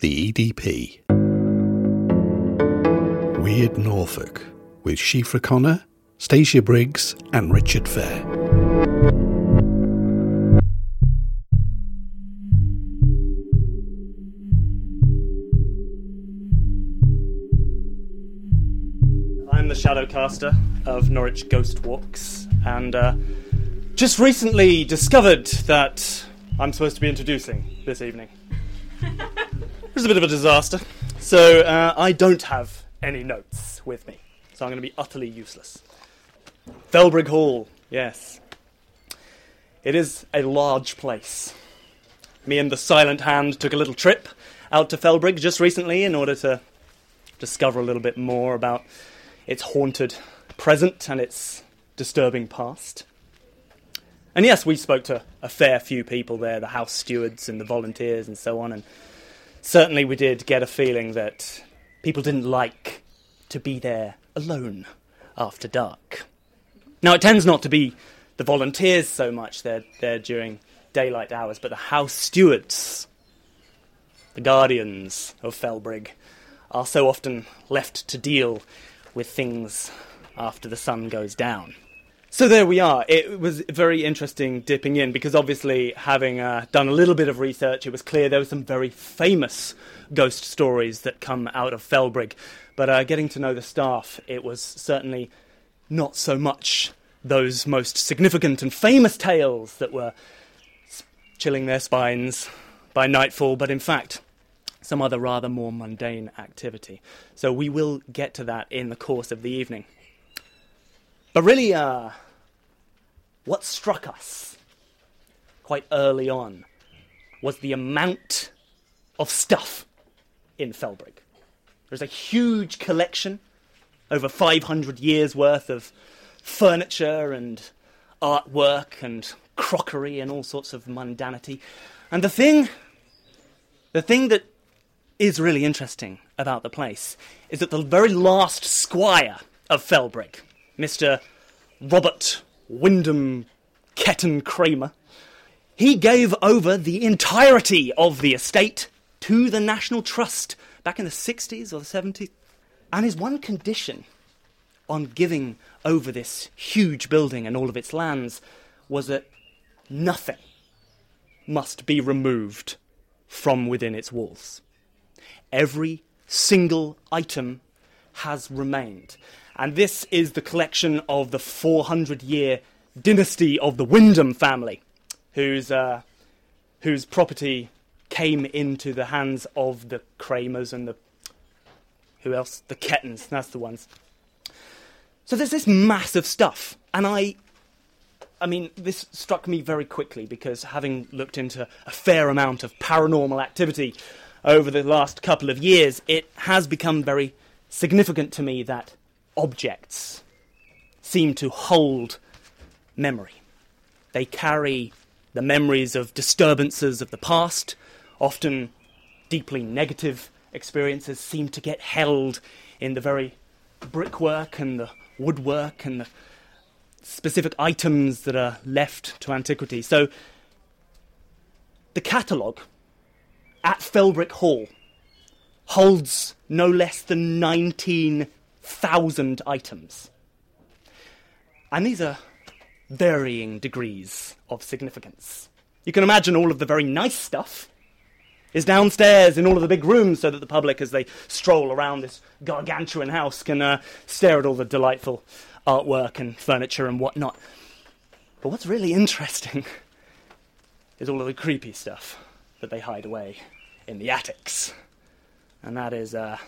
The EDP. Weird Norfolk with Siofra Connor, Stacia Briggs, and Richard Fair. I'm the Shadowcaster of Norwich Ghost Walks, and uh, just recently discovered that I'm supposed to be introducing this evening. was a bit of a disaster, so uh, I don't have any notes with me, so I'm going to be utterly useless. Felbrigg Hall, yes. It is a large place. Me and the Silent Hand took a little trip out to Felbrigg just recently in order to discover a little bit more about its haunted present and its disturbing past. And yes, we spoke to a fair few people there, the house stewards and the volunteers and so on, and certainly we did get a feeling that people didn't like to be there alone after dark. Now, it tends not to be the volunteers so much, they're there during daylight hours, but the house stewards, the guardians of Felbrigg, are so often left to deal with things after the sun goes down. So there we are. It was very interesting dipping in because obviously, having uh, done a little bit of research, it was clear there were some very famous ghost stories that come out of Felbrigg. But uh, getting to know the staff, it was certainly not so much those most significant and famous tales that were chilling their spines by nightfall, but in fact, some other rather more mundane activity. So we will get to that in the course of the evening. But really, uh, what struck us quite early on was the amount of stuff in Felbrigg. There's a huge collection, over 500 years worth of furniture and artwork and crockery and all sorts of mundanity. And the thing, the thing that is really interesting about the place is that the very last squire of Felbrigg, Mr. Robert Wyndham Ketton Cremer, he gave over the entirety of the estate to the National Trust back in the 60s or the 70s. And his one condition on giving over this huge building and all of its lands was that nothing must be removed from within its walls. Every single item has remained. And this is the collection of the 400 year dynasty of the Wyndham family, whose, uh, whose property came into the hands of the Cremers and the. Who else? The Kettons, that's the ones. So there's this massive stuff. And I. I mean, this struck me very quickly because having looked into a fair amount of paranormal activity over the last couple of years, it has become very significant to me that objects seem to hold memory. They carry the memories of disturbances of the past, often deeply negative experiences seem to get held in the very brickwork and the woodwork and the specific items that are left to antiquity. So the catalogue at Felbrigg Hall holds no less than 19,000 items. And these are varying degrees of significance. You can imagine all of the very nice stuff is downstairs in all of the big rooms so that the public, as they stroll around this gargantuan house, can uh, stare at all the delightful artwork and furniture and whatnot. But what's really interesting is all of the creepy stuff that they hide away in the attics. And that is uh,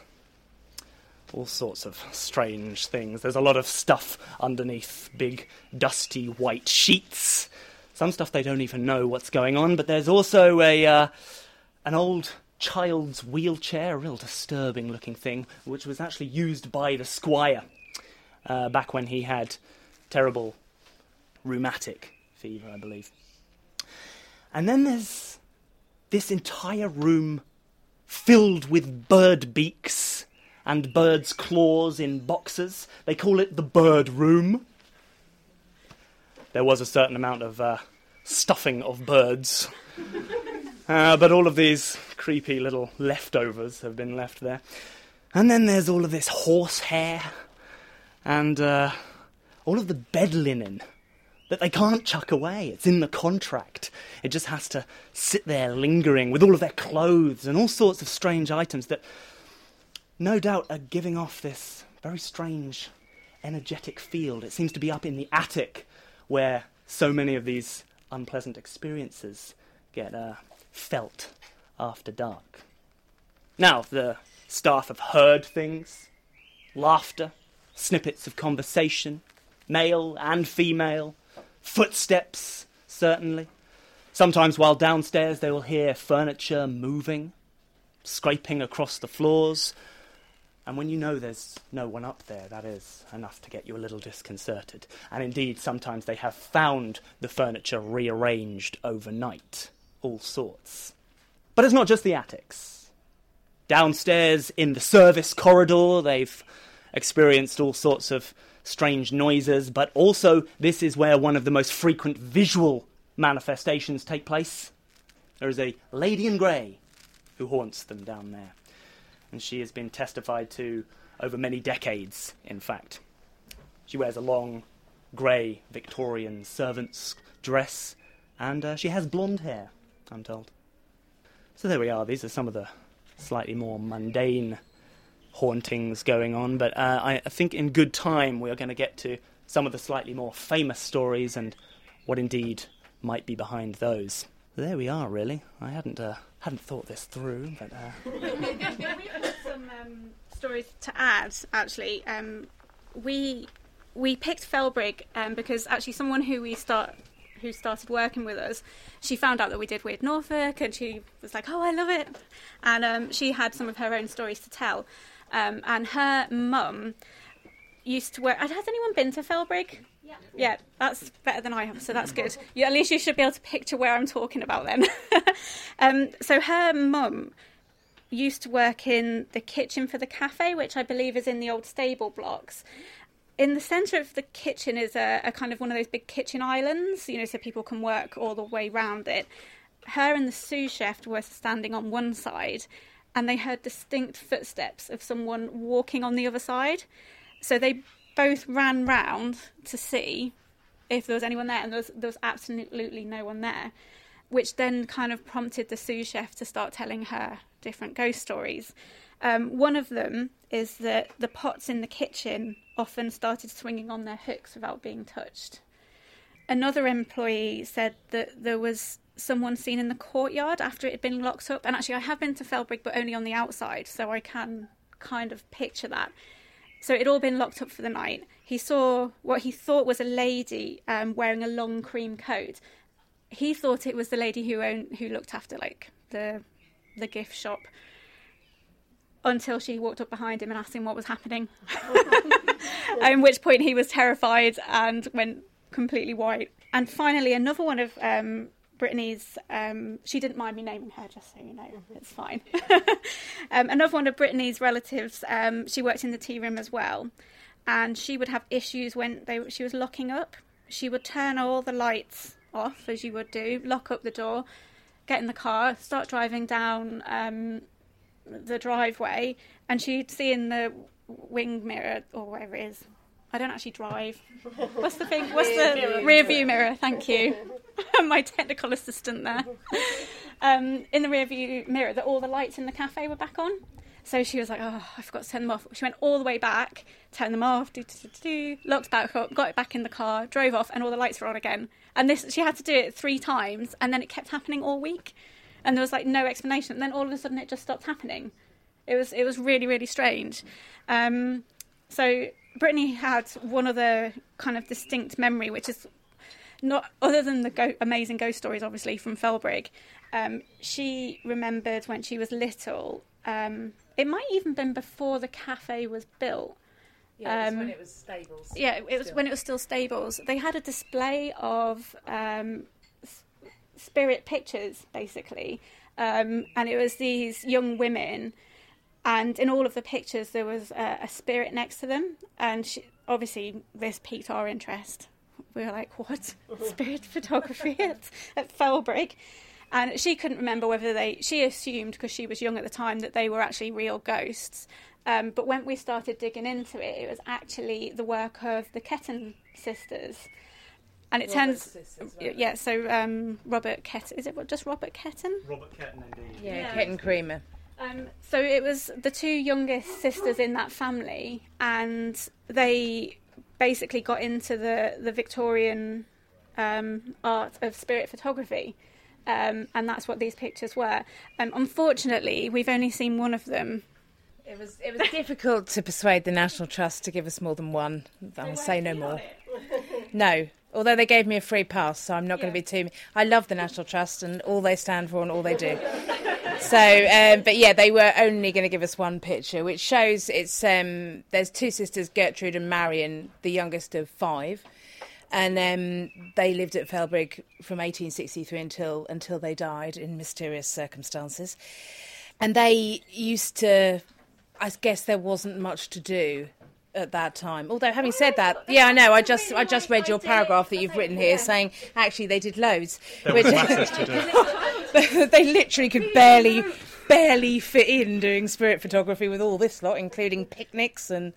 all sorts of strange things. There's a lot of stuff underneath big, dusty white sheets. Some stuff they don't even know what's going on, but there's also a. Uh, an old child's wheelchair, a real disturbing looking thing, which was actually used by the squire uh, back when he had terrible rheumatic fever, I believe. And then there's this entire room filled with bird beaks and birds' claws in boxes. They call it the bird room. There was a certain amount of uh, stuffing of birds Uh, but all of these creepy little leftovers have been left there. And then there's all of this horsehair and uh, all of the bed linen that they can't chuck away. It's in the contract. It just has to sit there lingering with all of their clothes and all sorts of strange items that no doubt are giving off this very strange energetic field. It seems to be up in the attic where so many of these unpleasant experiences get uh, felt after dark. Now, the staff have heard things laughter, snippets of conversation, male and female, footsteps, certainly. Sometimes while downstairs they will hear furniture moving, scraping across the floors, and when you know there's no one up there, that is enough to get you a little disconcerted. And indeed, sometimes they have found the furniture rearranged overnight, all sorts. But it's not just the attics. Downstairs in the service corridor, they've experienced all sorts of strange noises, but also this is where one of the most frequent visual manifestations take place. There is a lady in grey who haunts them down there and she has been testified to over many decades, in fact. She wears a long, grey Victorian servant's dress, and uh, she has blonde hair, I'm told. So there we are, these are some of the slightly more mundane hauntings going on, but uh, I think in good time we are going to get to some of the slightly more famous stories and what indeed might be behind those. There we are, really. I hadn't uh, hadn't thought this through, but. Uh... We've got some um, stories to add. Actually, um, we we picked Felbrigg um, because actually someone who we start who started working with us, she found out that we did Weird Norfolk, and she was like, "Oh, I love it," and um, she had some of her own stories to tell. Um, and her mum used to work. Has anyone been to Felbrigg? Yeah. yeah, that's better than I have, so that's good. You, at least you should be able to picture where I'm talking about then. um, so her mum used to work in the kitchen for the cafe, which I believe is in the old stable blocks. In the centre of the kitchen is a, a kind of one of those big kitchen islands, you know, so people can work all the way round it. Her and the sous chef were standing on one side, and they heard distinct footsteps of someone walking on the other side. So they both ran round to see if there was anyone there, and there was, there was absolutely no one there, which then kind of prompted the sous chef to start telling her different ghost stories. Um, one of them is that the pots in the kitchen often started swinging on their hooks without being touched. Another employee said that there was someone seen in the courtyard after it had been locked up. And actually, I have been to Felbrigg, but only on the outside, so I can kind of picture that. So it all been locked up for the night. He saw what he thought was a lady um, wearing a long cream coat. He thought it was the lady who owned, who looked after like the the gift shop until she walked up behind him and asked him what was happening. At which point he was terrified and went completely white. And finally, another one of um, Brittany's, um, she didn't mind me naming her, just so you know, mm-hmm. it's fine. um, another one of Brittany's relatives, um, she worked in the tea room as well, and she would have issues when they she was locking up. She would turn all the lights off, as you would do, lock up the door, get in the car, start driving down um, the driveway, and she'd see in the wing mirror or whatever it is. I don't actually drive. What's the thing? What's the rear view mirror? Thank you. my technical assistant there, um, in the rearview mirror that all the lights in the cafe were back on. So she was like, "Oh, I forgot to turn them off." She went all the way back, turned them off, do, do, do, locked back up, got it back in the car, drove off, and all the lights were on again. And this, she had to do it three times, and then it kept happening all week, and there was like no explanation. And then all of a sudden, it just stopped happening. It was it was really really strange. Um, so Brittany had one other kind of distinct memory, which is not other than the go- amazing ghost stories, obviously from Felbrigg. Um, she remembered when she was little. Um, it might even been before the cafe was built. Yeah, it was when um, it was stables. Yeah, it was when it was still stables. They had a display of um, spirit pictures, basically, um, and it was these young women. And in all of the pictures, there was a, a spirit next to them, and she, obviously this piqued our interest we were like, what? Spirit photography at, at Felbrigg. And she couldn't remember whether they. She assumed because she was young at the time that they were actually real ghosts. Um, but when we started digging into it, it was actually the work of the Ketton sisters. And it turns, sisters, yeah. So um, Robert Ketton, is it just Robert Ketton? Robert Ketton, indeed. Yeah, Yeah. Ketton Cremer. Um, so it was the two youngest sisters in that family, and they basically got into the the Victorian um, art of spirit photography, um, and that's what these pictures were. Um, unfortunately, we've only seen one of them. It was it was difficult to persuade the National Trust to give us more than one. I'll say no more. No, although they gave me a free pass, so I'm not going to be too. I love the National Trust and all they stand for and all they do. So, um, but yeah, they were only going to give us one picture, which shows it's um, there's two sisters, Gertrude and Marion, the youngest of five, and um, they lived at Felbrigg from 1863 until until they died in mysterious circumstances, and they used to. I guess there wasn't much to do at that time. Although, having said that, yeah, I know. I just I just read your paragraph that you've written here saying actually they did loads, There was masses to do. they literally could barely barely fit in doing spirit photography with all this lot, including picnics and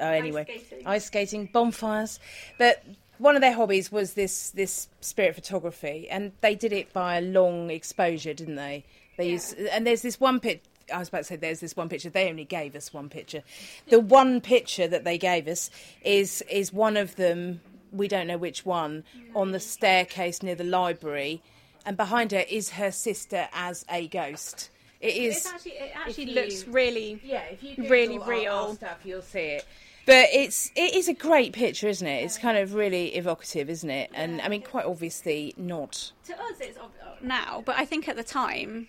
oh, anyway, skating. ice skating, bonfires. But one of their hobbies was this this spirit photography, and they did it by a long exposure, didn't they? They use and there's this one pic. I was about to say there's this one picture. They only gave us one picture. The one picture that they gave us is is one of them. We don't know which one on the staircase near the library, and behind her is her sister as a ghost. It is. It's actually, it actually you- looks really. Yeah, if you really Google our- our real. stuff, you'll see it. But it's it is a great picture, isn't it? It's kind of really evocative, isn't it? And I mean, quite obviously not. To us, it's ob- uh, now, but I think at the time,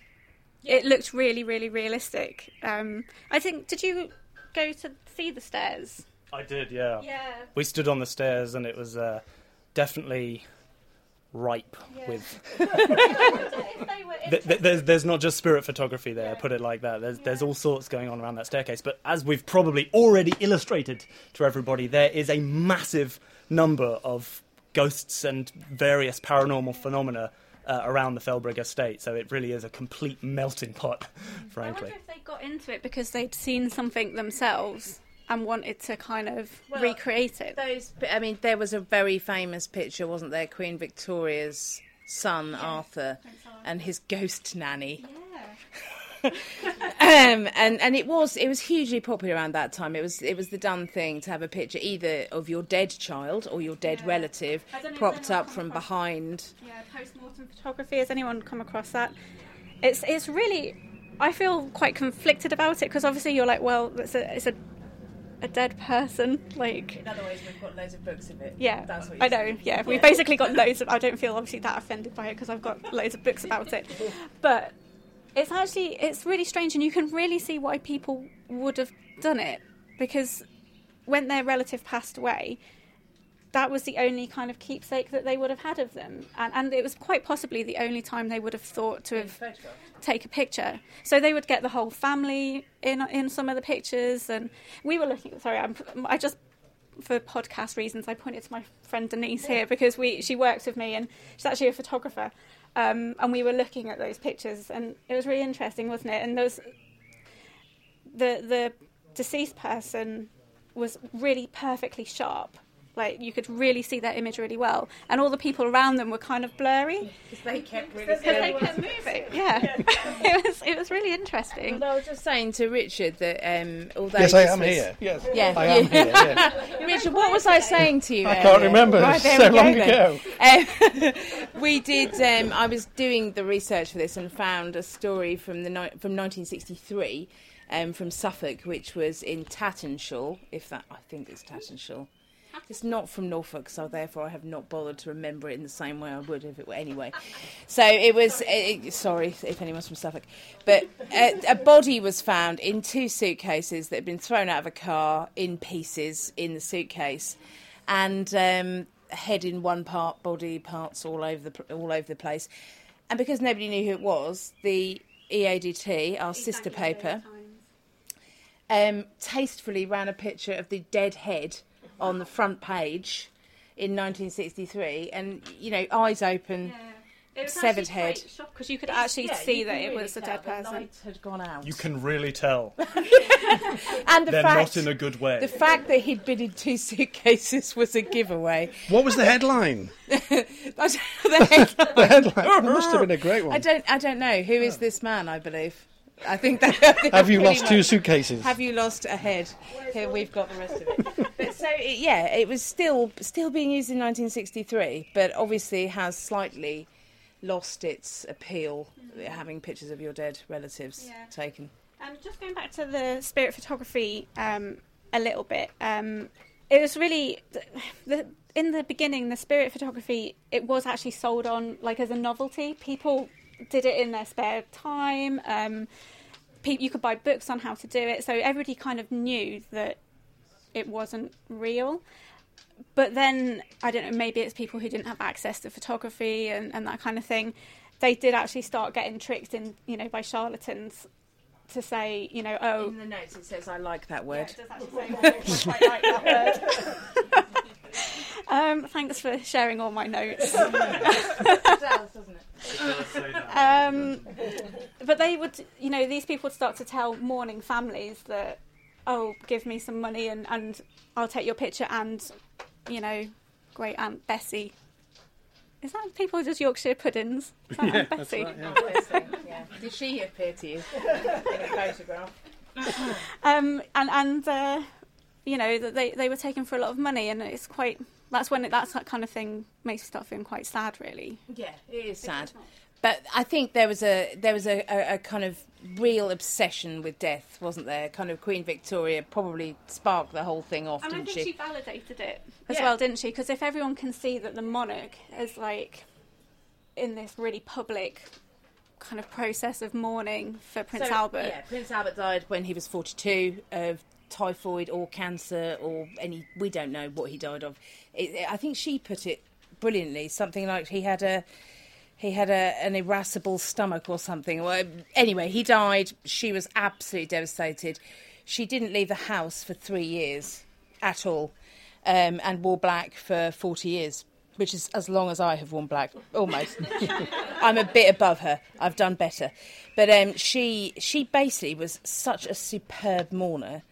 it looked really, really realistic. Um, I think. Did you go to see the stairs? I did, yeah. Yeah. We stood on the stairs and it was uh, definitely ripe with. Th- th- there's, there's not just spirit photography there, put it like that. There's, there's all sorts going on around that staircase. But as we've probably already illustrated to everybody, there is a massive number of ghosts and various paranormal phenomena uh, around the Felbrigg estate. So it really is a complete melting pot, frankly. I frankly. wonder if they got into it because they'd seen something themselves and wanted to kind of Well, recreate it. Those, I mean, there was a very famous picture, wasn't there? Queen Victoria's son Arthur and his ghost nanny. um, and and it was it was hugely popular around that time. It was it was the done thing to have a picture either of your dead child or your dead relative I don't know if propped up from across- behind. Yeah, post-mortem photography. Has anyone come across that? It's it's really. I feel quite conflicted about it because obviously you're like, well, it's a it's a a dead person. Like, In other ways, we've got loads of books of it. yeah, That's what I you're know. saying. Yeah, we basically got loads of. I don't feel obviously that offended by it because I've got loads of books about it, but it's actually it's really strange, and you can really see why people would have done it because when their relative passed away, that was the only kind of keepsake that they would have had of them, and, and it was quite possibly the only time they would have thought to have take a picture. So they would get the whole family in in some of the pictures, and we were looking. Sorry, I'm, I just for podcast reasons I pointed to my friend Denise here because we she works with me and she's actually a photographer, um, and we were looking at those pictures, and it was really interesting, wasn't it? And those the the deceased person was really perfectly sharp. Like you could really see their image really well, and all the people around them were kind of blurry They kept really because they kept moving. Yeah, it was it was really interesting. Well, I was just saying to Richard that um, although Yes, I am was- here. Yes, Yeah, I am you- here. Yes. Richard, what was I saying to you? I can't remember. Right, there so we go long then. ago. Um, we did. Um, I was doing the research for this and found a story from the ni- from 1963 um, from Suffolk, which was in Tattenshall. If that, I think it's Tattenshall. It's not from Norfolk, so therefore I have not bothered to remember it in the same way I would if it were anyway. So it was. It, sorry if anyone's from Suffolk, but a, a body was found in two suitcases that had been thrown out of a car in pieces in the suitcase, and um, head in one part, body parts all over the all over the place. And because nobody knew who it was, the EADT, our sister paper, um, tastefully ran a picture of the dead head on the front page in 1963, and you know, eyes open, severed head. because you could actually see that it was a dead person. had gone out. You can really tell. and the They're fact, not in a good way. the fact that he'd been in two suitcases was a giveaway. What was the headline? I the headline. The headline it must have been a great one. I one. don't. I don't know. Who is this man? I believe. I think that. I think Have you pretty lost two suitcases? Have you lost a head? Here we've got the rest of it. But so it, yeah, it was still still being used in 1963, but obviously has slightly lost its appeal, having pictures of your dead relatives Yeah. taken. Um, just going back to the spirit photography um, a little bit, um, it was really the, the in the beginning. The spirit photography it was actually sold on like as a novelty. People did it in their spare time. Um, you could buy books on how to do it, so everybody kind of knew that it wasn't real. But then I don't know. Maybe it's people who didn't have access to photography and, and that kind of thing. They did actually start getting tricked in, you know, by charlatans to say, you know, oh, In the notes it says I like that word. yeah, it does actually say I quite like that word. um, thanks for sharing all my notes. Um, but they would, you know, these people would start to tell mourning families that, oh, give me some money and, and I'll take your picture and, you know, great Aunt Bessie. Is that people just Yorkshire puddings? Is that Aunt Bessie? yeah. Did she appear to you in a photograph? um, and and uh, you know that they they were taken for a lot of money, and it's quite. That's when it, that's that kind of thing makes me start feeling quite sad, really. Yeah, it is sad. But I think there was a there was a, a, a kind of real obsession with death, wasn't there? Kind of Queen Victoria probably sparked the whole thing off, And I didn't think she? she validated it as Yeah. well, didn't she? Because if everyone can see that the monarch is like in this really public kind of process of mourning for Prince So, Albert, Yeah, Prince Albert died when he was 42 of typhoid or cancer or any. We don't know what he died of. It, I think she put it brilliantly. Something like he had a. He had a, an irascible stomach or something. Well, anyway, he died. She was absolutely devastated. She didn't leave the house for three years at all um, and wore black for 40 years, which is as long as I have worn black, almost. I'm a bit above her. I've done better. But um, she, she basically was such a superb mourner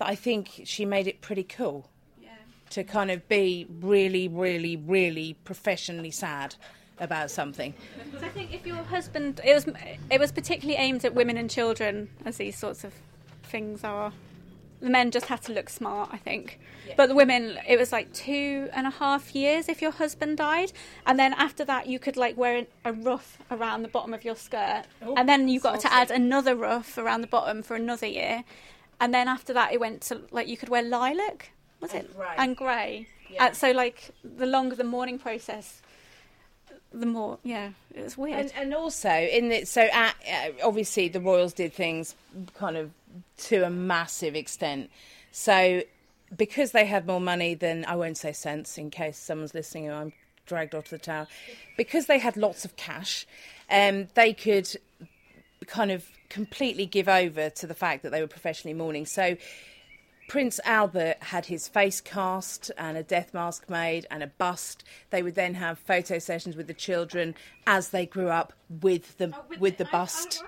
that I think she made it pretty cool. To kind of be really, really, really professionally sad about something. So I think if your husband, it was it was particularly aimed at women and children, as these sorts of things are. The men just had to look smart, I think, but the women, it was like two and a half years if your husband died, and then after that you could like wear a ruff around the bottom of your skirt, oh, and then you got to add another ruff around the bottom for another year, and then after that it went to like you could wear lilac, was And it, grey. and grey. Yeah. Uh, so like the longer the mourning process, the more yeah, it was weird. And, and also in the so at, uh, obviously the royals did things kind of to a massive extent. So because they had more money than I won't say sense in case someone's listening and I'm dragged off to the tower, because they had lots of cash, um, they could kind of completely give over to the fact that they were professionally mourning. So Prince Albert had his face cast and a death mask made and a bust. They would then have photo sessions with the children as they grew up with the with the bust.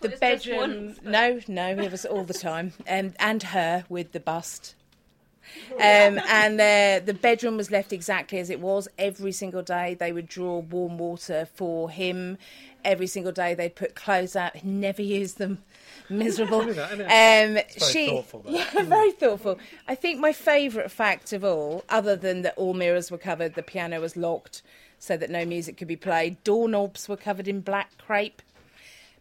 The bedroom, no, no, it was all the time, and and her with the bust. Um, and uh, the bedroom was left exactly as it was every single day. They would draw warm water for him. Every single day they'd put clothes out. He never used them. Miserable. Um, very she, thoughtful, yeah, very thoughtful. I think my favourite fact of all, other than that all mirrors were covered, the piano was locked so that no music could be played, doorknobs were covered in black crepe.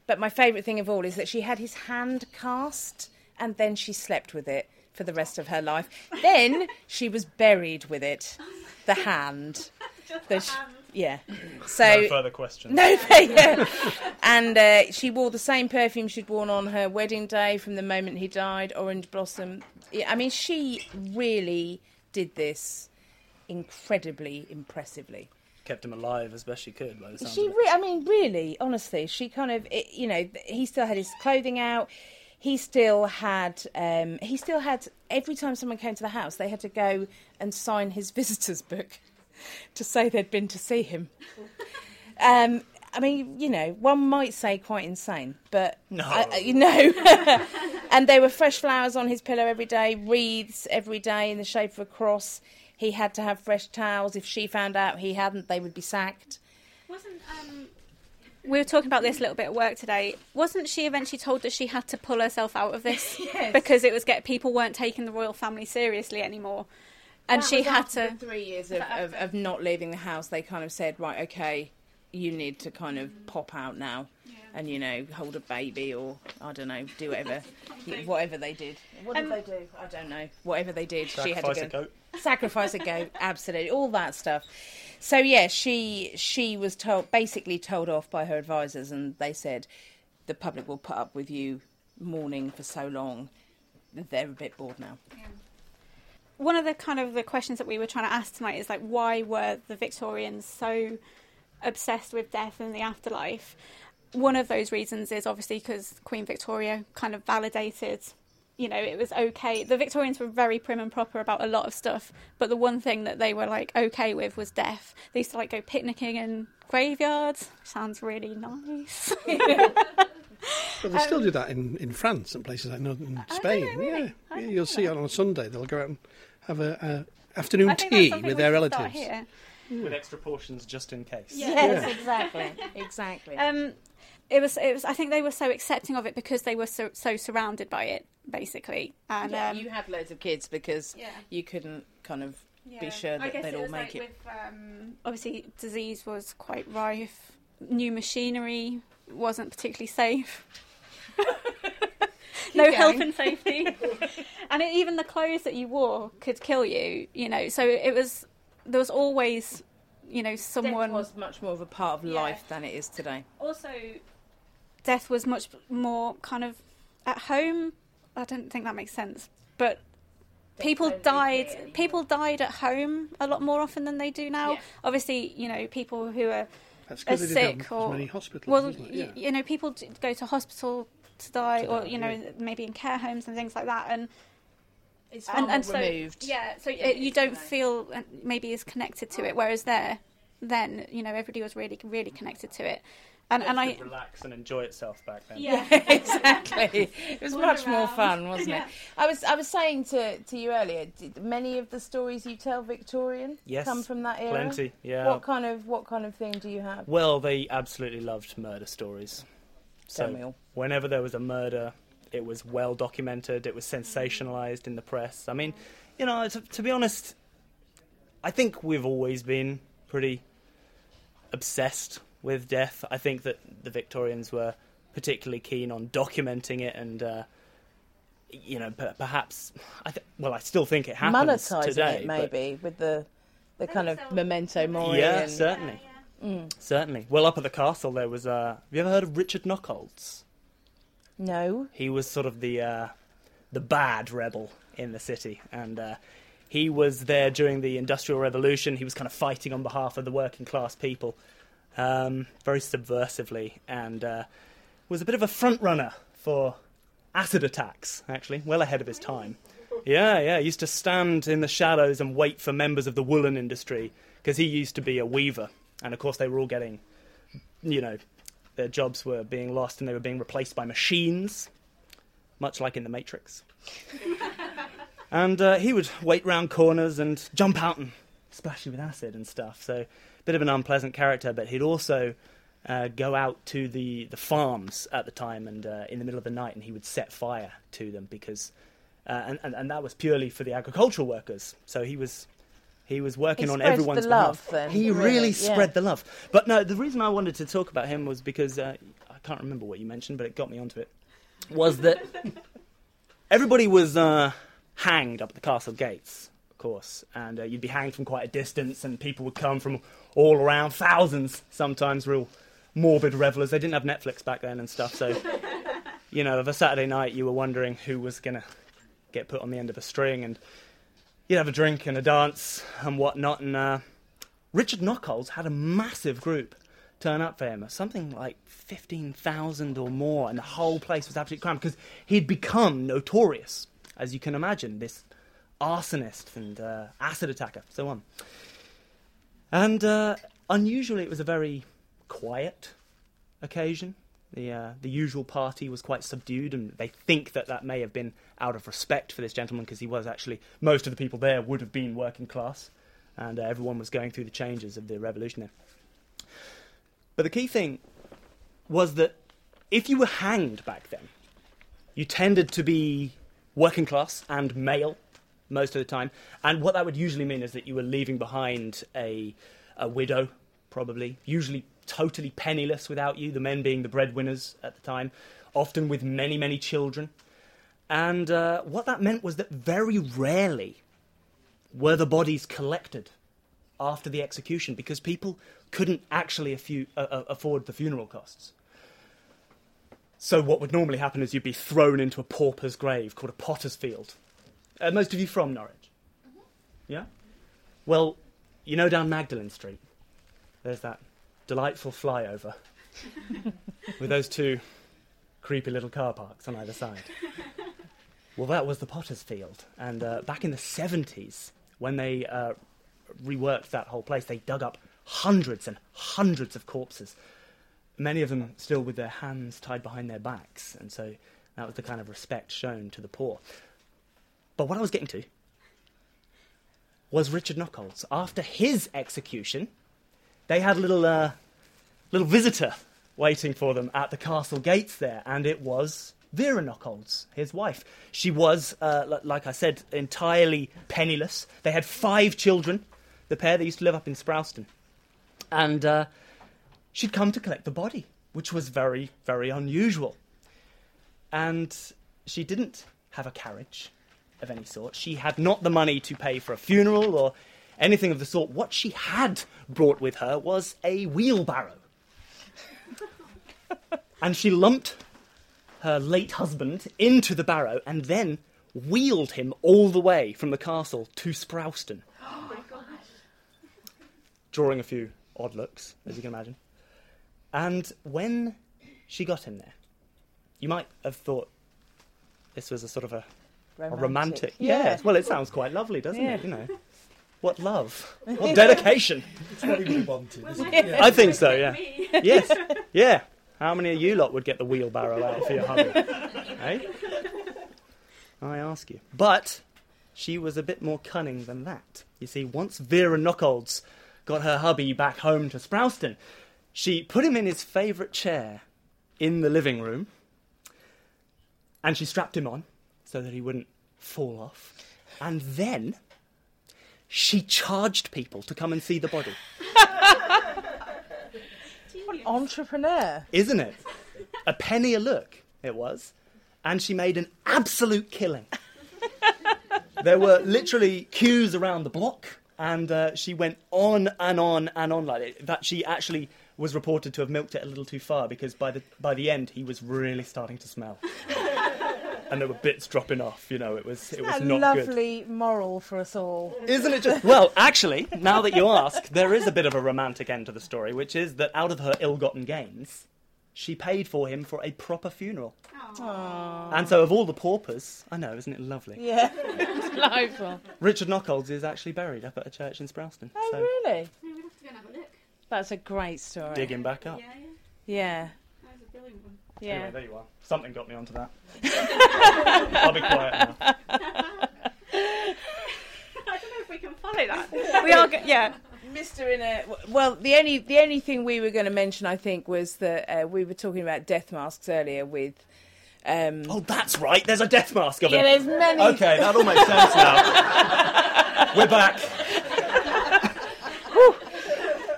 But my favourite thing of all is that she had his hand cast and then she slept with it for the rest of her life. Then she was buried with it, the hand. The sh- yeah. So No further questions. no, yeah. and uh, she wore the same perfume she'd worn on her wedding day from the moment he died, Orange Blossom. I mean, she really did this incredibly impressively. Kept him alive as best she could. By the sounds She, of it. re- I mean, really, honestly, she kind of, it, you know, he still had his clothing out. He still had, um, he still had. Every time someone came to the house, they had to go and sign his visitors book to say they'd been to see him. Um, I mean, you know, one might say quite insane, but No. I- I- you know. and there were fresh flowers on his pillow every day, wreaths every day in the shape of a cross. He had to have fresh towels. If she found out he hadn't, they would be sacked. Wasn't um, we were talking about this little bit at work today? Wasn't she eventually told that she had to pull herself out of this Yes. because it was get people weren't taking the royal family seriously anymore, and That she was had after to. three years of, of, of not leaving the house. They kind of said, right, okay, you need to kind of pop out now, and you know, hold a baby or I don't know, do whatever, whatever they did. What did Um, they do? I don't know. Whatever they did, she had Sacrifice to a go goat. sacrifice a goat. Absolutely, all that stuff. So yeah, she she was told basically told off by her advisors, and they said the public will put up with you mourning for so long. They're a bit bored now. One of the kind of the questions that we were trying to ask tonight is like, why were the Victorians so obsessed with death and the afterlife? One of those reasons is obviously because Queen Victoria kind of validated, you know, it was okay. The Victorians were very prim and proper about a lot of stuff, but the one thing that they were like okay with was death. They used to like go picnicking in graveyards. Sounds really nice. But they still do that in, in France and places like in Spain. know, really? Yeah, yeah you'll see that. on a Sunday they'll go out and have a, a afternoon I think tea something with we their start relatives. here. with extra portions just in case. Yes, exactly, exactly. Um, it was. It was. I think they were so accepting of it because they were so so surrounded by it, basically. And yeah, um, you had loads of kids because Yeah. you couldn't kind of yeah. be sure that they'd all make like it. With, um, obviously, disease was quite rife. New machinery wasn't particularly safe. no going. health and safety, and it, even the clothes that you wore could kill you. You know, so it was. There was always, you know, someone. Death was much more of a part of Yeah. life than it is today. also death was much more kind of at home i don't think that makes sense but people died exist people died at home a lot more often than they do now Yeah. obviously you know people who are That's are because they didn't sick have or as many hospitals, well isn't it? y- Yeah. you know people go to hospital to die To or die, you know yeah. maybe in care homes and things like that and It's and, and so removed. yeah so it, it you don't today. feel uh, maybe as connected to it whereas there then you know everybody was really really connected to it and and i relax and enjoy itself back then. yeah exactly. It was Wander much more fun, wasn't Yeah. it? I was I was saying to, to you earlier. Did many of the stories you tell Victorian Yes, come from that era? Plenty, yeah. What kind of what kind of thing do you have? Well, they absolutely loved murder stories. Tell me So all. whenever there was a murder, it was well documented. It was sensationalized in the press. I mean, you know, to, to be honest, I think we've always been pretty obsessed with death. I think that the Victorians were particularly keen on documenting it and. Uh, you know, per- perhaps. I th- well, I still think it happens Monetising today. it but- maybe with the the kind of so- memento mori. Yeah, and, certainly. Certainly. Well, up at the castle, there was. Uh, have you ever heard of Richard Nockolds? No. He was sort of the uh, the bad rebel in the city, and uh, he was there during the Industrial Revolution. He was kind of fighting on behalf of the working class people, um, very subversively, and uh, was a bit of a front runner for acid attacks. Actually, well ahead of his time. Yeah, yeah. He used to stand in the shadows and wait for members of the woolen industry because he used to be a weaver, and of course they were all getting, you know, their jobs were being lost and they were being replaced by machines, much like in the Matrix. and uh, he would wait round corners and jump out and splash you with acid and stuff. So, bit of an unpleasant character, but he'd also uh, go out to the, the farms at the time and uh, in the middle of the night and he would set fire to them because. Uh, and, and, and that was purely for the agricultural workers. So he was he was working He on everyone's the love behalf. then, he really, really yeah. spread the love. But no, the reason I wanted to talk about him was because uh, I can't remember what you mentioned, but it got me onto it. Was that everybody was uh, hanged up at the castle gates, of course, and uh, you'd be hanged from quite a distance, and people would come from all around, thousands sometimes, real morbid revelers. They didn't have Netflix back then and stuff, so you know, of a Saturday night, you were wondering who was gonna get put on the end of a string, and you'd have a drink and a dance and whatnot. And uh, Richard Nockolds had a massive group turn up for him, something like 15,000 or more, and the whole place was absolutely crammed because he'd become notorious, as you can imagine, this arsonist and uh, acid attacker, so on. And uh, unusually, it was a very quiet occasion. The, uh, the usual party was quite subdued, and they think that that may have been out of respect for this gentleman because he was actually, most of the people there would have been working class, and uh, everyone was going through the changes of the revolution there. But the key thing was that if you were hanged back then, you tended to be working class and male most of the time. And what that would usually mean is that you were leaving behind a, a widow, probably, usually totally penniless without you, the men being the breadwinners at the time, often with many, many children. And uh, what that meant was that very rarely were the bodies collected after the execution because people couldn't actually uh, uh, afford the funeral costs. So, what would normally happen is you'd be thrown into a pauper's grave called a potter's field. Uh, most of you from Norwich? Yeah? Well, you know down Magdalen Street, there's that delightful flyover with those two creepy little car parks on either side. Well, that was the potter's field. And uh, back in the 70s, when they uh, reworked that whole place, they dug up hundreds and hundreds of corpses, many of them still with their hands tied behind their backs. And so that was the kind of respect shown to the poor. But what I was getting to was Richard Nockolds. After his execution, they had a little, uh, little visitor waiting for them at the castle gates there, and it was Vera Nockolds, his wife. She was, uh, like I said, entirely penniless. They had five children, the pair. They used to live up in Sprowston. And uh, she'd come to collect the body, which was very, very unusual. And she didn't have a carriage of any sort. She had not the money to pay for a funeral or anything of the sort. What she had brought with her was a wheelbarrow. and she lumped her late husband into the barrow and then wheeled him all the way from the castle to Sprowston. Oh my gosh. Drawing a few odd looks, as you can imagine. And when she got him there, you might have thought this was a sort of a romantic. A romantic. Yeah. Yes. Well, it sounds quite lovely, doesn't Yeah. it? You know. What love. What dedication. It's what he wanted, isn't Yeah. I think so, yeah. Yes. Yeah. How many of you lot would get the wheelbarrow out for your hubby? eh? I ask you. But she was a bit more cunning than that. You see, once Vera Nockolds got her hubby back home to Sprowston, she put him in his favourite chair in the living room and she strapped him on so that he wouldn't fall off. And then she charged people to come and see the body. What an entrepreneur. Isn't it? A penny a look, it was. And she made an absolute killing. there were literally queues around the block, and uh, she went on and on and on like it. That she actually was reported to have milked it a little too far because by the by the end he was really starting to smell, and there were bits dropping off. You know, it was it was That not good. lovely moral for us all. Isn't it just? Well, actually, now that you ask, there is a bit of a romantic end to the story, which is that out of her ill-gotten gains, she paid for him for a proper funeral. Aww. And so, of all the paupers, I know, isn't it lovely? Yeah, it's delightful. Richard Nockolds is actually buried up at a church in Sprowston. Oh, so really? No, we'll have to go and have a look. That's a great story. Digging back up. Yeah, yeah. Yeah, That was a brilliant one. Yeah. Anyway, there you are. Something got me onto that. I'll be quiet now. I don't know if we can follow that. we are, go- yeah. Mr. In a well, the only the only thing we were going to mention, I think, was that uh, we were talking about death masks earlier with. Um, Oh, that's right. There's a death mask of yeah, him. there's many. Okay, that all makes sense now. We're back.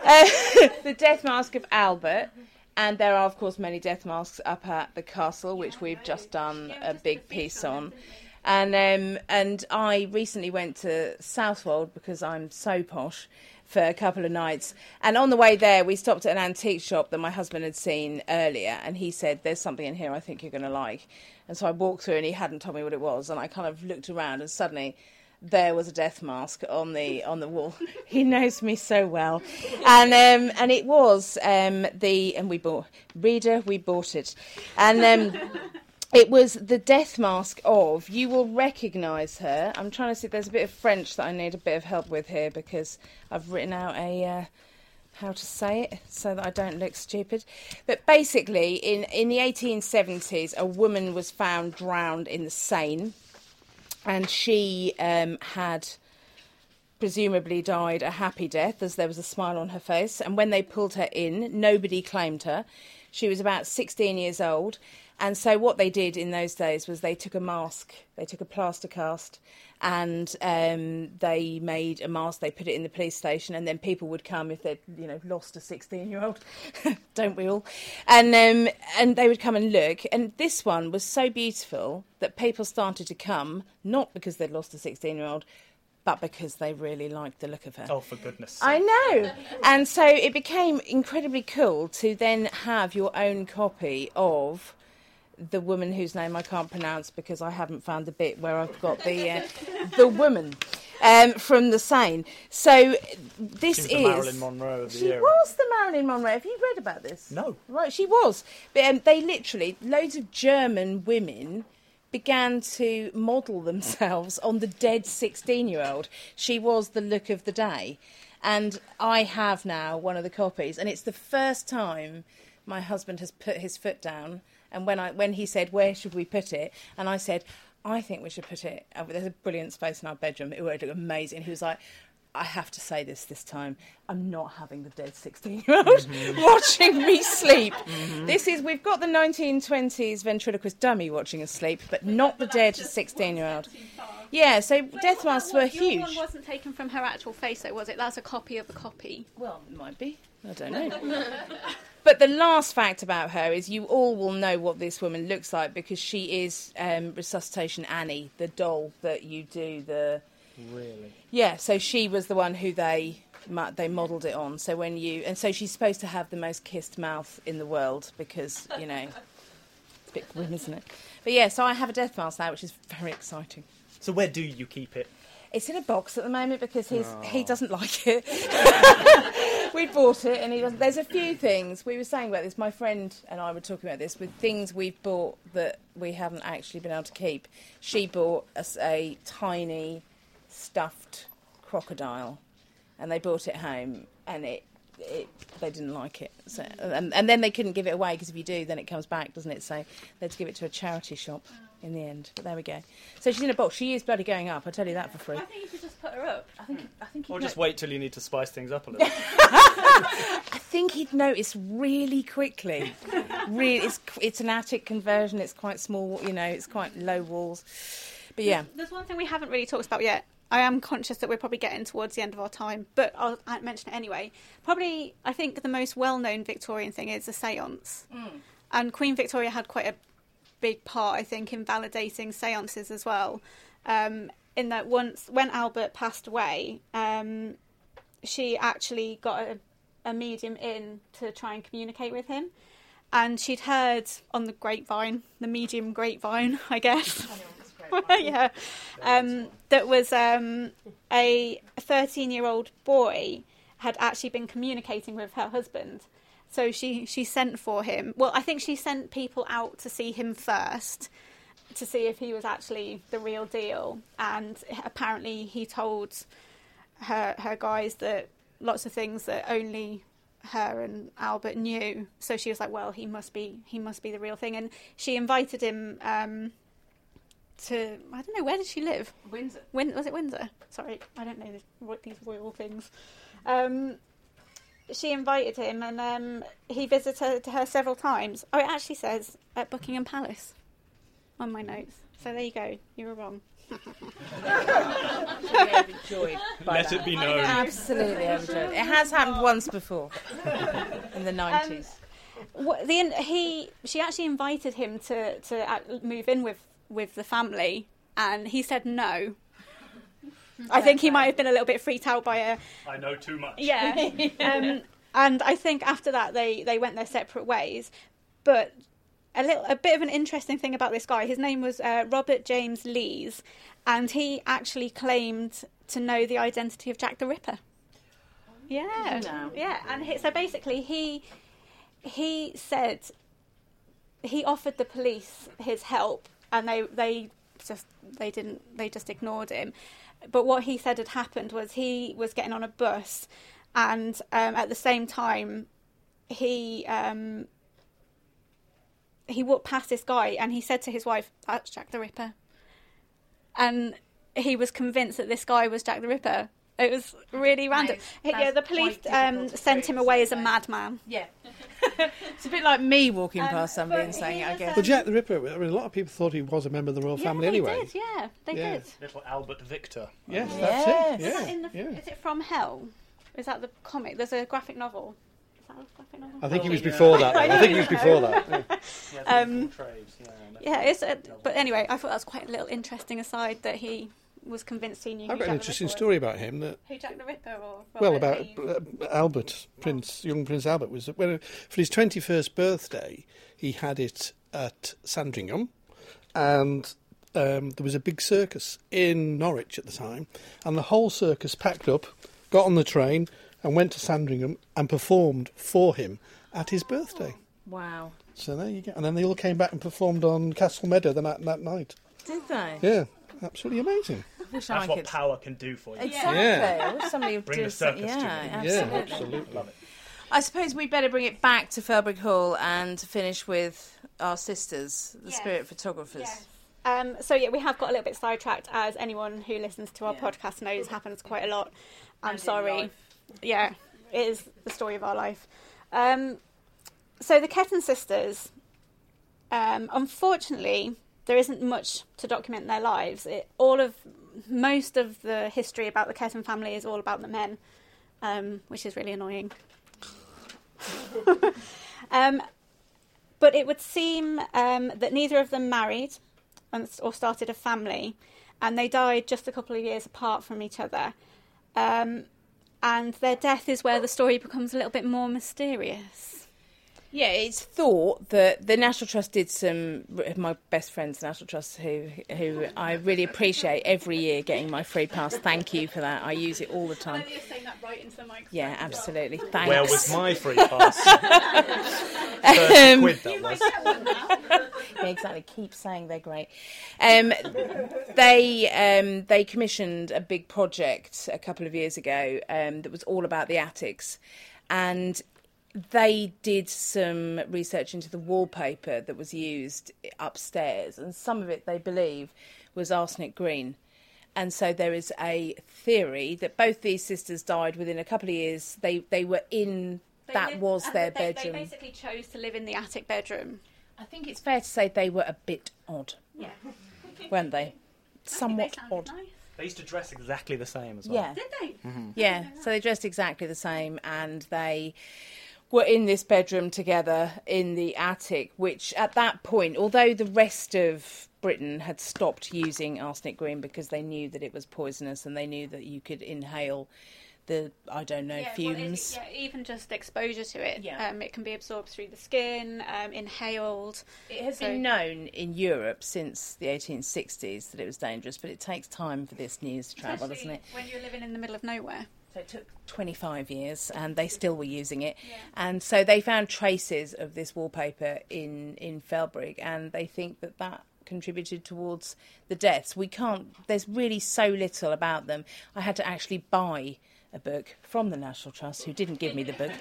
Uh, the death mask of Albert, and there are of course many death masks up at the castle, which we've just done a big piece on. And um, and I recently went to Southwold because I'm so posh for a couple of nights. And on the way there, we stopped at an antique shop that my husband had seen earlier, and he said, "There's something in here I think you're going to like." And so I walked through, and he hadn't told me what it was, and I kind of looked around, and suddenly there was a death mask on the on the wall. he knows me so well, and um, and it was um, the and we bought reader we bought it, and um, it was the death mask of you will recognise her. I'm trying to see. There's a bit of French that I need a bit of help with here because I've written out a. Uh, how to say it so that I don't look stupid. But basically, in, in the 1870s, a woman was found drowned in the Seine, and she um, had presumably died a happy death as there was a smile on her face. And when they pulled her in, nobody claimed her. She was about 16 years old. And so, what they did in those days was they took a mask, they took a plaster cast, and um, they made a mask. They put it in the police station, and then people would come if they'd, you know, lost a sixteen-year-old. Don't we all? And um, and they would come and look. And this one was so beautiful that people started to come, not because they'd lost a sixteen-year-old, but because they really liked the look of her. Oh, for goodness. I know. And so it became incredibly cool to then have your own copy of the woman whose name I can't pronounce because I haven't found the bit where I've got the uh, the woman um, from the Seine. So this is the Marilyn Monroe of the she era. was the Marilyn Monroe. Have you read about this? No. Right, she was. But um, they literally, loads of German women began to model themselves on the dead 16 year old. She was the look of the day. And I have now one of the copies, and it's the first time my husband has put his foot down. And when I when he said, "Where should we put it?" and I said, "I think we should put it." There's a brilliant space in our bedroom. It would look amazing. He was like, I have to say this this time. I'm not having the dead 16 year old mm-hmm. watching me sleep. Mm-hmm. This is, we've got the 1920s ventriloquist dummy watching us sleep, but not the dead 16 year old. Yeah, so death masks were Your one huge. wasn't taken from her actual face, though, was it? That's a copy of a copy. Well, it might be. I don't know. but the last fact about her is you all will know what this woman looks like because she is um, Resuscitation Annie, the doll that you do the. Really? Yeah, so she was the one who they they modelled it on. So when you and so she's supposed to have the most kissed mouth in the world because you know it's a bit grim, isn't it? But yeah, so I have a death mask now, which is very exciting. So where do you keep it? It's in a box at the moment because he's he oh. doesn't like it. we bought it and he doesn't. There's a few things we were saying about this. My friend and I were talking about this with things we've bought that we haven't actually been able to keep. She bought us a tiny stuffed crocodile, and they brought it home, and it. It, they didn't like it, so, and, and then they couldn't give it away because if you do, then it comes back, doesn't it? So they had to give it to a charity shop in the end. But there we go. So she's in a box. She is bloody going up. I'll tell you that for free. I think you should just put her up. I think. I think. Or just know- wait till you need to spice things up a little. I think he'd notice really quickly. really, it's it's an attic conversion. It's quite small. You know, it's quite low walls. But yeah, There's one thing we haven't really talked about yet. I am conscious that we're probably getting towards the end of our time, but I'll, I'll mention it anyway. Probably, I think the most well-known Victorian thing is a séance, mm. and Queen Victoria had quite a big part, I think, in validating séances as well. Um, in that once, when Albert passed away, um, she actually got a, a medium in to try and communicate with him. And she'd heard on the grapevine, the medium grapevine, I guess. yeah. Um, that was um, a 13 year old boy had actually been communicating with her husband. So she, she sent for him. Well, I think she sent people out to see him first to see if he was actually the real deal. And apparently, he told her her guys that lots of things that only her and Albert knew. So she was like, "Well, he must be he must be the real thing." And she invited him um, to I don't know where did she live. Windsor. Win- was it Windsor? Sorry, I don't know these royal things. Um, she invited him, and um, he visited her several times. Oh, it actually says at Buckingham Palace on my notes. So there you go. You were wrong. overjoyed by Let that. it be known. Absolutely overjoyed. It has happened once before in the nineties. What, the he she actually invited him to to move in with with the family, and he said no. I think he might have been a little bit freaked out by her. I know too much. Yeah. um, and I think after that they, they went their separate ways. But a little a bit of an interesting thing about this guy, his name was uh, Robert James Lees, and he actually claimed to know the identity of Jack the Ripper. Yeah. No. Yeah, and he, so basically he he said he offered the police his help and they they just they didn't they just ignored him but what he said had happened was he was getting on a bus and um, at the same time, he um, he walked past this guy and he said to his wife, "That's Jack the Ripper," and he was convinced that this guy was Jack the Ripper. It was really random. is- yeah, the police um, sent him away as a madman. Yeah. it's a bit like me walking Um, past somebody and saying, he I guess. Well, Jack the Ripper, I mean, a lot of people thought he was a member of the royal family yeah, anyway. Did, yeah, they Yeah. did. Little Albert Victor. Yes, Yes. that's it. Is, Yeah, that in the, yeah. is it from Hell? Is that the comic? There's a graphic novel. Is that a graphic novel? I think he was before that. I think he was before that. yeah. Yeah, Um, yeah, Yeah, it's a, but anyway, I thought that was quite a little interesting aside that he was convinced he knew. I've got an interesting story about him. That Who Jack the Ripper or well, about uh, Albert, Prince, young Prince Albert was when for his twenty-first birthday, he had it at Sandringham, and um, there was a big circus in Norwich at the time, and the whole circus packed up, got on the train, and went to Sandringham and performed for him at his birthday. Wow. So there you go. And then they all came back and performed on Castle Meadow the night, that night. Did they? Yeah, absolutely amazing. Wish That's I what could. power can do for you. Exactly. Yeah. I somebody would Bring do the something. circus to Yeah, me. absolutely. Yeah, absolutely. Love it. I suppose we better bring it back to Felbrigg Hall and finish with our sisters, the Yes. spirit photographers. Yes. Um, so yeah, we have got a little bit sidetracked, as anyone who listens to our Yeah. podcast knows happens quite a lot. I'm And sorry. Yeah, it is the story of our life. Um, so the Ketton sisters, um, unfortunately, there isn't much to document their lives. It, all of most of the history about the Ketton family is all about the men, um, which is really annoying. um, but it would seem um, that neither of them married or started a family, and they died just a couple of years apart from each other. Um, and their death is where the story becomes a little bit more mysterious. Yeah, it's thought that the National Trust did some. My best friend's National Trust, who who I really appreciate every year getting my free pass. Thank you for that. I use it all the time. you're saying that right into the microphone. Yeah, absolutely. Thanks. Where was my free pass? Um, quid that was. yeah, exactly. Keep saying they're great. Um, they um, they commissioned a big project a couple of years ago um, that was all about the attics, and they did some research into the wallpaper that was used upstairs, and some of it they believe was arsenic green. And so there is a theory that both these sisters died within a couple of years. They they were in They that lived- was their they, bedroom. They basically chose to live in the attic bedroom. I think it's fair to say they were a bit odd, Yeah. weren't they? Somewhat odd. Nice. They used to dress exactly the same as well. Yeah, Did they? Mm-hmm. yeah. So they dressed exactly the same, and they were in this bedroom together in the attic. Which, at that point, although the rest of Britain had stopped using arsenic green because they knew that it was poisonous and they knew that you could inhale the I don't know Yeah, well, fumes. it- yeah, even just exposure to it. Yeah. Um, it can be absorbed through the skin, um, inhaled. It has So- been known in Europe since the 1860s that it was dangerous, but it takes time for this news to travel, doesn't it? When you're living in the middle of nowhere. So it took 25 years and they still were using it. And so they found traces of this wallpaper in, in Felbrigg and they think that that contributed towards the deaths. We can't, there's really so little about them. I had to actually buy a book from the National Trust who didn't give me the book.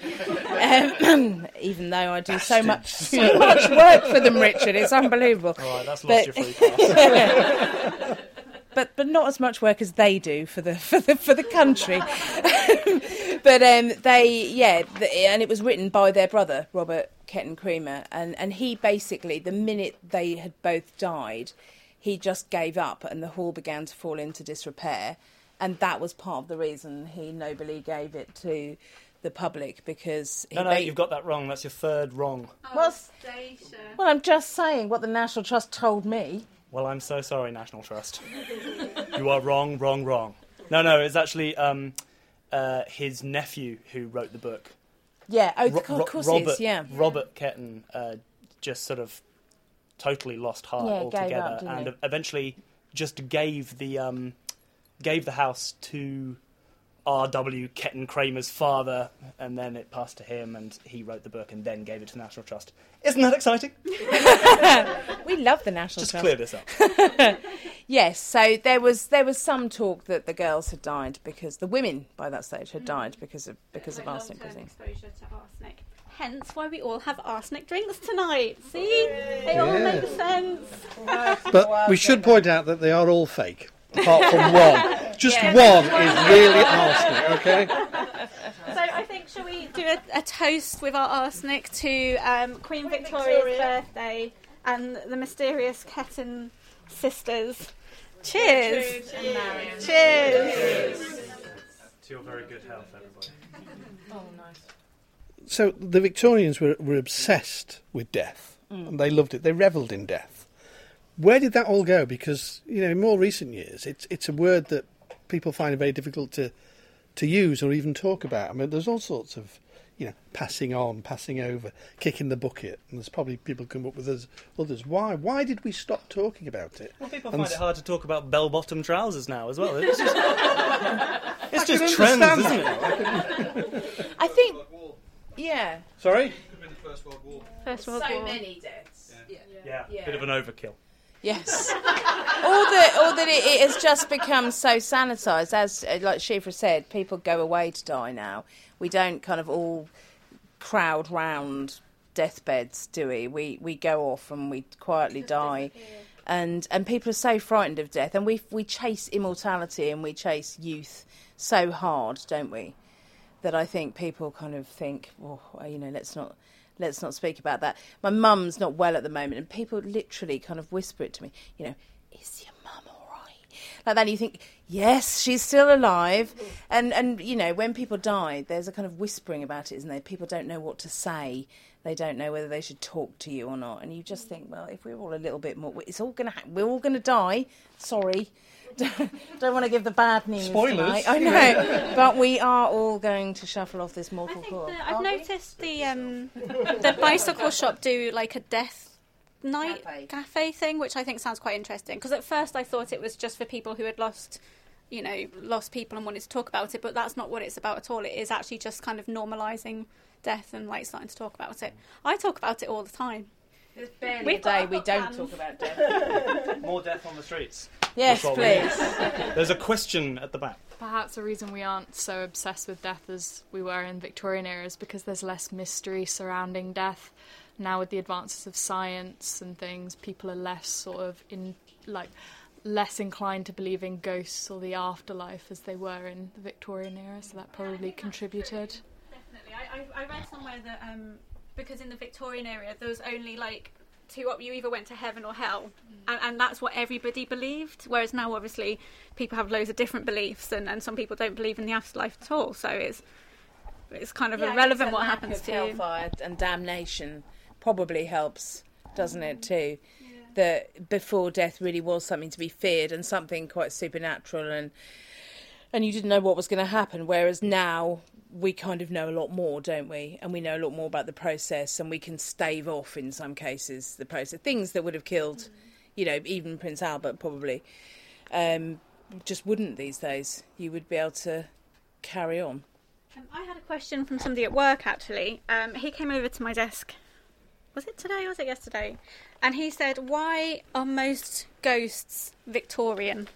Um, even though I do so much, so much work for them, Richard. It's unbelievable All right, that's But- lost your free pass. but but not as much work as they do for the for the for the country. but um, they yeah, the, and it was written by their brother Robert Ketton Cremer, and and he basically the minute they had both died, he just gave up, and the hall began to fall into disrepair, and that was part of the reason he nobly gave it to the public because he No, no, ba- you've got that wrong. That's your third wrong. What's- Stacia. well, I'm just saying what the National Trust told me. Well, I'm so sorry, National Trust. you are wrong, wrong, wrong. No, no, it's actually um, uh, his nephew who wrote the book. Yeah, oh, Ro- of course it Robert, is, yeah. Robert Ketton uh, just sort of totally lost heart Yeah, altogether, up, and eventually just gave the um, gave the house to R.W. Ketton Cremer's father, and then it passed to him, and he wrote the book, and then gave it to the National Trust. Isn't that exciting? We love the National Just Trust. clear this up. Yes, so there was there was some talk that the girls had died because the women by that stage had hmm. died because of because of arsenic poisoning. exposure to arsenic. Hence why we all have arsenic drinks tonight. See? They all Yeah. make sense. But we should point out that they are all fake, apart from one. Just one is really arsenic, okay? So I think, shall we do a, a toast with our arsenic to um, Queen Victoria's birthday and the mysterious Ketton sisters? Cheers! Cheers! To your very good health, everybody. Oh, nice. So the Victorians were, were obsessed with death, and they loved it. They revelled in death. Where did that all go? Because you know, in more recent years, it's it's a word that people find it very difficult to to use or even talk about. I mean, there's all sorts of you know passing on, passing over, kicking the bucket, and there's probably people come up with others. others. Why? Why did we stop talking about it? Well, people And find s- it hard to talk about bell-bottom trousers now as well. It's just, it's can just trends, understand isn't it? I think, yeah, Sorry. First World War. So many deaths. yeah, Yeah, Yeah. bit of an overkill. Yes. or that, or that it, it has just become so sanitised. As uh, like Siofra said, people go away to die now. We don't kind of all crowd round deathbeds, do we? We we go off and we quietly die. And and people are so frightened of death, and we we chase immortality and we chase youth so hard, don't we? That I think people kind of think, oh, you know, let's not let's not speak about that. My mum's not well at the moment, and people literally kind of whisper it to me, you know, is your mum all right? Like that, and you think, yes, she's still alive. And, and, you know, when people die, there's a kind of whispering about it, isn't there? People don't know what to say. They don't know whether they should talk to you or not. And you just think, well, if we're all a little bit more, it's all going to. We're all going to die. Sorry. don't want to give the bad news. Spoilers. tonight. I know. but we are all going to shuffle off this mortal think coil. I've noticed the um, the bicycle shop do like a death night Cafe. cafe, thing, which I think sounds quite interesting. Because at first I thought it was just for people who had lost, you know, lost people and wanted to talk about it. But that's not what it's about at all. It is actually just kind of normalising death and like starting to talk about it. I talk about it all the time. There's barely We've a day we don't plans. talk about death. More death on the streets. yes, That's what we need. please. There's a question at the back. Perhaps the reason we aren't so obsessed with death as we were in Victorian era is because there's less mystery surrounding death. Now, with the advances of science and things, people are less sort of in like less inclined to believe in ghosts or the afterlife as they were in the Victorian era. So that probably contributed. Definitely. I, I, I read somewhere that um, because in the Victorian area there was only like two op- you either went to heaven or hell, mm. and, and that's what everybody believed. Whereas now, obviously, people have loads of different beliefs, and, and some people don't believe in the afterlife at all. So it's it's kind of Yeah, irrelevant what happens to you. hellfire and damnation probably helps, doesn't it? Mm. Too that before death really was something to be feared and something quite supernatural, and and you didn't know what was going to happen. Whereas now we kind of know a lot more, don't we? And we know a lot more about the process, and we can stave off in some cases the process. Things that would have killed, you know, even Prince Albert probably um, just wouldn't these days. You would be able to carry on. Um, I had a question from somebody at work actually. Um, he came over to my desk. Was it today or was it yesterday? And he said, "Why are most ghosts Victorian?"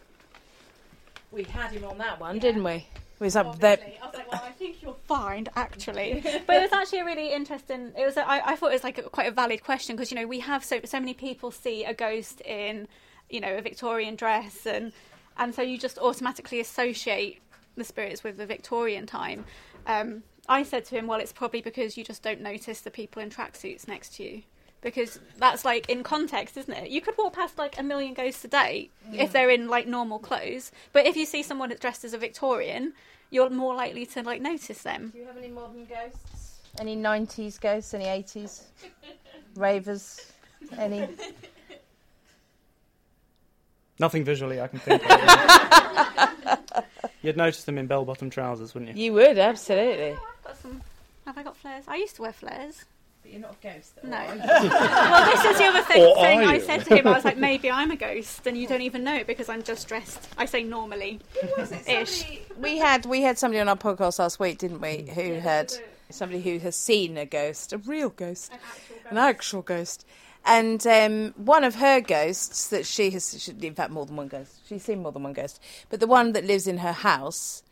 We had him on that one, didn't we? Was up there. I was like, well, I think you'll find actually. but it was actually a really interesting. It was. A, I, I thought it was like a, quite a valid question because you know we have so so many people see a ghost in, you know, a Victorian dress and and so you just automatically associate the spirits with the Victorian time. Um, I said to him, well, it's probably because you just don't notice the people in tracksuits next to you. Because that's like in context, isn't it? You could walk past like a million ghosts a day if they're in like normal clothes, but if you see someone that's dressed as a Victorian, you're more likely to like notice them. Do you have any modern ghosts? Any 90s ghosts? Any 80s? Ravers? Any? Nothing visually I can think of. You'd notice them in bell-bottom trousers, wouldn't you? You would, absolutely. Oh, I've got some. Have I got flares? I used to wear flares. But you're not a ghost, though. No. well, this is the other thing, Or thing I said to him. I was like, maybe I'm a ghost, and you don't even know it because I'm just dressed. I say normally. Ish. We had we had somebody on our podcast last week, didn't we? Who had somebody who has seen a ghost, a real ghost, an actual ghost, And um, one of her ghosts that she has, she, in fact, more than one ghost. She's seen more than one ghost, but the one that lives in her house.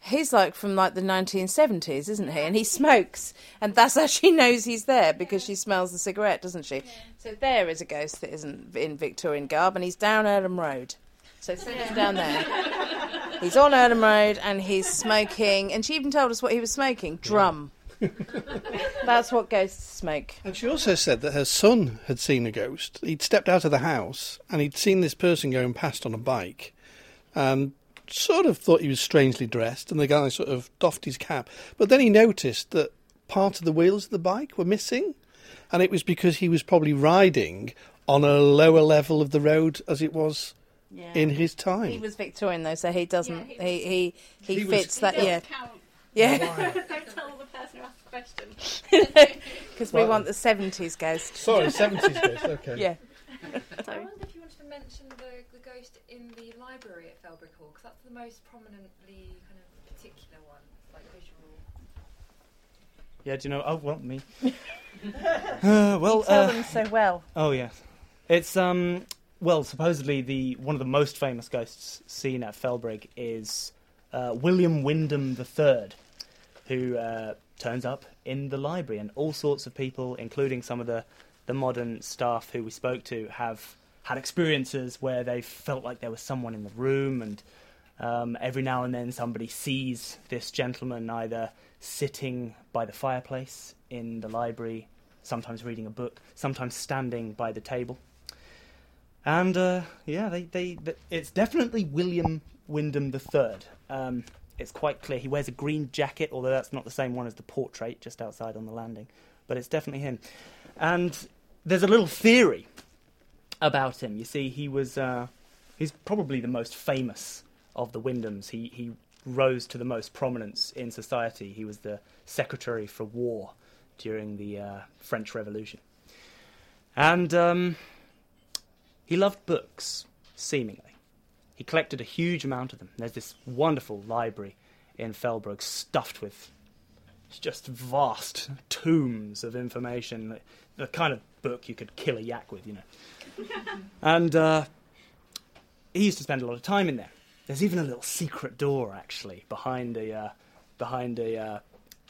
He's like from like the 1970s, isn't he? And he smokes, and that's how she knows he's there because she smells the cigarette, doesn't she? So there is a ghost that isn't in Victorian garb, and he's down Earlham Road. So Sid's down there. He's on Earlham Road, and he's smoking. And she even told us what he was smoking: drum. That's what ghosts smoke. And she also said that her son had seen a ghost. He'd stepped out of the house and he'd seen this person going past on a bike and sort of thought he was strangely dressed. And the guy sort of doffed his cap. But then he noticed that part of the wheels of the bike were missing. And it was because he was probably riding on a lower level of the road as it was Yeah. in his time. He was Victorian though, so he doesn't. Yeah, he he he, He was- fits that. Yeah, Count. yeah. Don't tell the person who asked the question. Because we Right. want the seventies ghost. Sorry, 70s ghost, okay. Yeah. I wonder if you wanted to mention the, the ghost in the library at Felbrigg Hall, because that's the most prominently kind of particular one, like visual. Yeah, do you know? Oh, well, me. uh, well, Tell uh, them so well. Oh yes, it's um well supposedly the one of the most famous ghosts seen at Felbrigg is uh, William Wyndham III, who uh, turns up in the library, and all sorts of people, including some of the the modern staff who we spoke to, have had experiences where they felt like there was someone in the room, and um, every now and then somebody sees this gentleman either sitting by the fireplace in the library, sometimes reading a book, sometimes standing by the table. And uh, yeah, they, they, th it's definitely William Wyndham III. Um, it's quite clear. He wears a green jacket, although that's not the same one as the portrait just outside on the landing. But it's definitely him. And there's a little theory about him. You see, he was uh, he's probably the most famous of the Wyndhams. He he rose to the most prominence in society. He was the secretary for war during the uh, French Revolution, and um, he loved books. Seemingly, he collected a huge amount of them. There's this wonderful library in Felbrigg stuffed with just vast tombs of information. The kind of book you could kill a yak with, you know. And uh, he used to spend a lot of time in there. There's even a little secret door actually behind a uh, behind a, uh,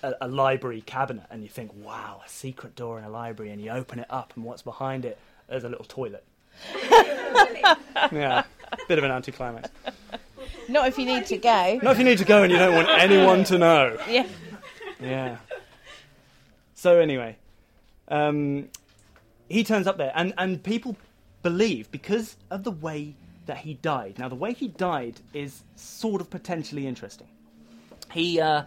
a a library cabinet, and you think, wow, a secret door in a library, and you open it up, and what's behind it? There's a little toilet. yeah, bit of an anticlimax. Not if you need to go. Not if you need to go and you don't want anyone to know. Yeah. Yeah. So anyway, um, he turns up there, and, and people believe because of the way that he died. Now, the way he died is sort of potentially interesting. He uh,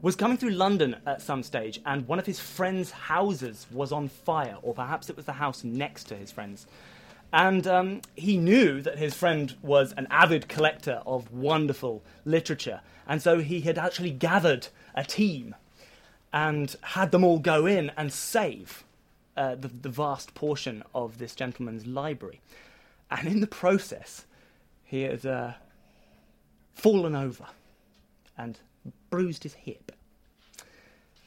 was coming through London at some stage, and one of his friend's houses was on fire, or perhaps it was the house next to his friend's. And um, he knew that his friend was an avid collector of wonderful literature, and so he had actually gathered a team and had them all go in and save uh, the, the vast portion of this gentleman's library. And in the process, he had uh, fallen over and bruised his hip,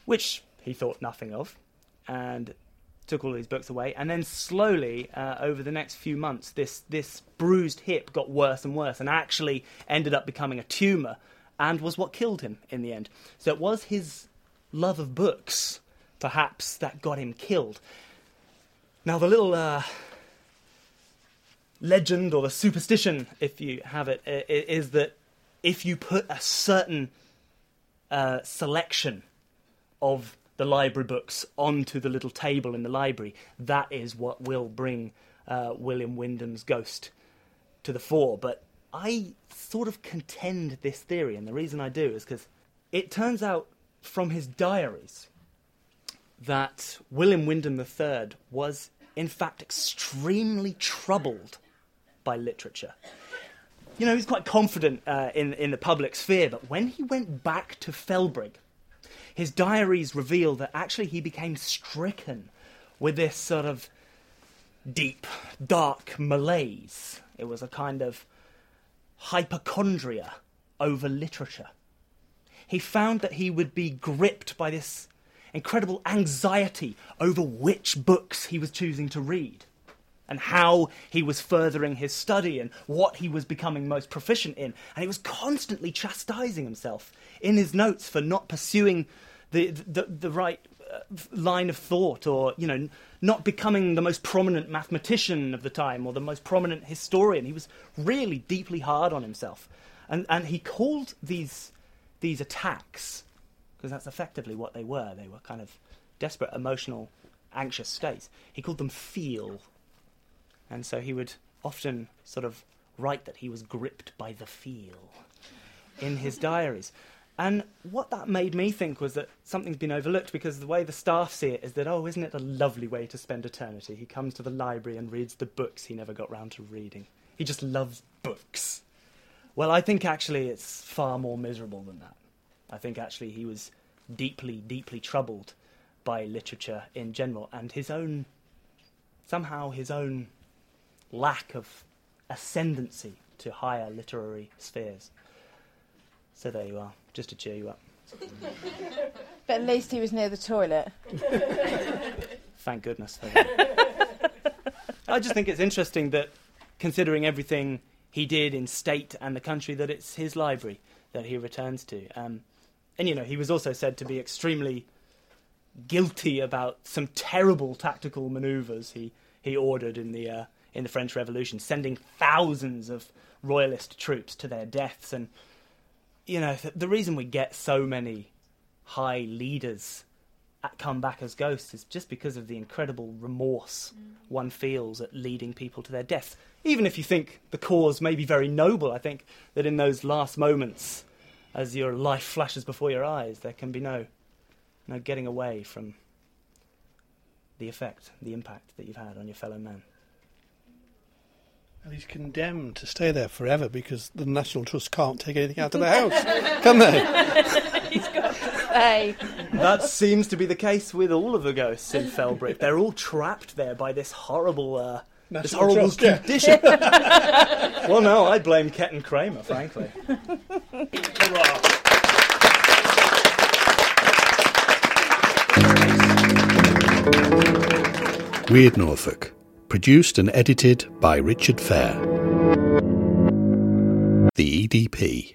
which he thought nothing of, and took all these books away. And then slowly, uh, over the next few months, this this bruised hip got worse and worse, and actually ended up becoming a tumor, and was what killed him in the end. So it was his love of books, perhaps, that got him killed. Now the little. Uh, legend or the superstition, if you have it, is that if you put a certain uh, selection of the library books onto the little table in the library, that is what will bring uh, William Wyndham's ghost to the fore. But I sort of contend this theory, and the reason I do is because it turns out from his diaries that William Wyndham III was, in fact, extremely troubled by literature. You know, he was quite confident uh, in, in the public sphere, but when he went back to Felbrigg, his diaries reveal that actually he became stricken with this sort of deep, dark malaise. It was a kind of hypochondria over literature. He found that he would be gripped by this incredible anxiety over which books he was choosing to read and how he was furthering his study and what he was becoming most proficient in. And he was constantly chastising himself in his notes for not pursuing the, the, the right uh, line of thought or, you know, not becoming the most prominent mathematician of the time or the most prominent historian. He was really deeply hard on himself. And, and he called these, these attacks, because that's effectively what they were, they were kind of desperate, emotional, anxious states. He called them feel and so he would often sort of write that he was gripped by the feel in his diaries. And what that made me think was that something's been overlooked because the way the staff see it is that, oh, isn't it a lovely way to spend eternity? He comes to the library and reads the books he never got round to reading. He just loves books. Well, I think actually it's far more miserable than that. I think actually he was deeply, deeply troubled by literature in general and his own, somehow his own lack of ascendancy to higher literary spheres. So there you are, just to cheer you up. But at least he was near the toilet. Thank goodness. I just think it's interesting that, considering everything he did in state and the country, that it's his library that he returns to. Um, and you know, he was also said to be extremely guilty about some terrible tactical manoeuvres he, he ordered in the uh, in the French Revolution, sending thousands of royalist troops to their deaths. And, you know, the, the reason we get so many high leaders come back as ghosts is just because of the incredible remorse mm. one feels at leading people to their deaths. Even if you think the cause may be very noble, I think that in those last moments, as your life flashes before your eyes, there can be no, no getting away from the effect, the impact that you've had on your fellow man. And he's condemned to stay there forever because the National Trust can't take anything out of the house, can they? He's got to stay. That seems to be the case with all of the ghosts in Felbrigg. They're all trapped there by this horrible, uh, this horrible Trust, yeah. condition. well, no, I blame Ketton Cremer, frankly. Weird Norfolk. Produced and edited by Richard Fair. The EDP.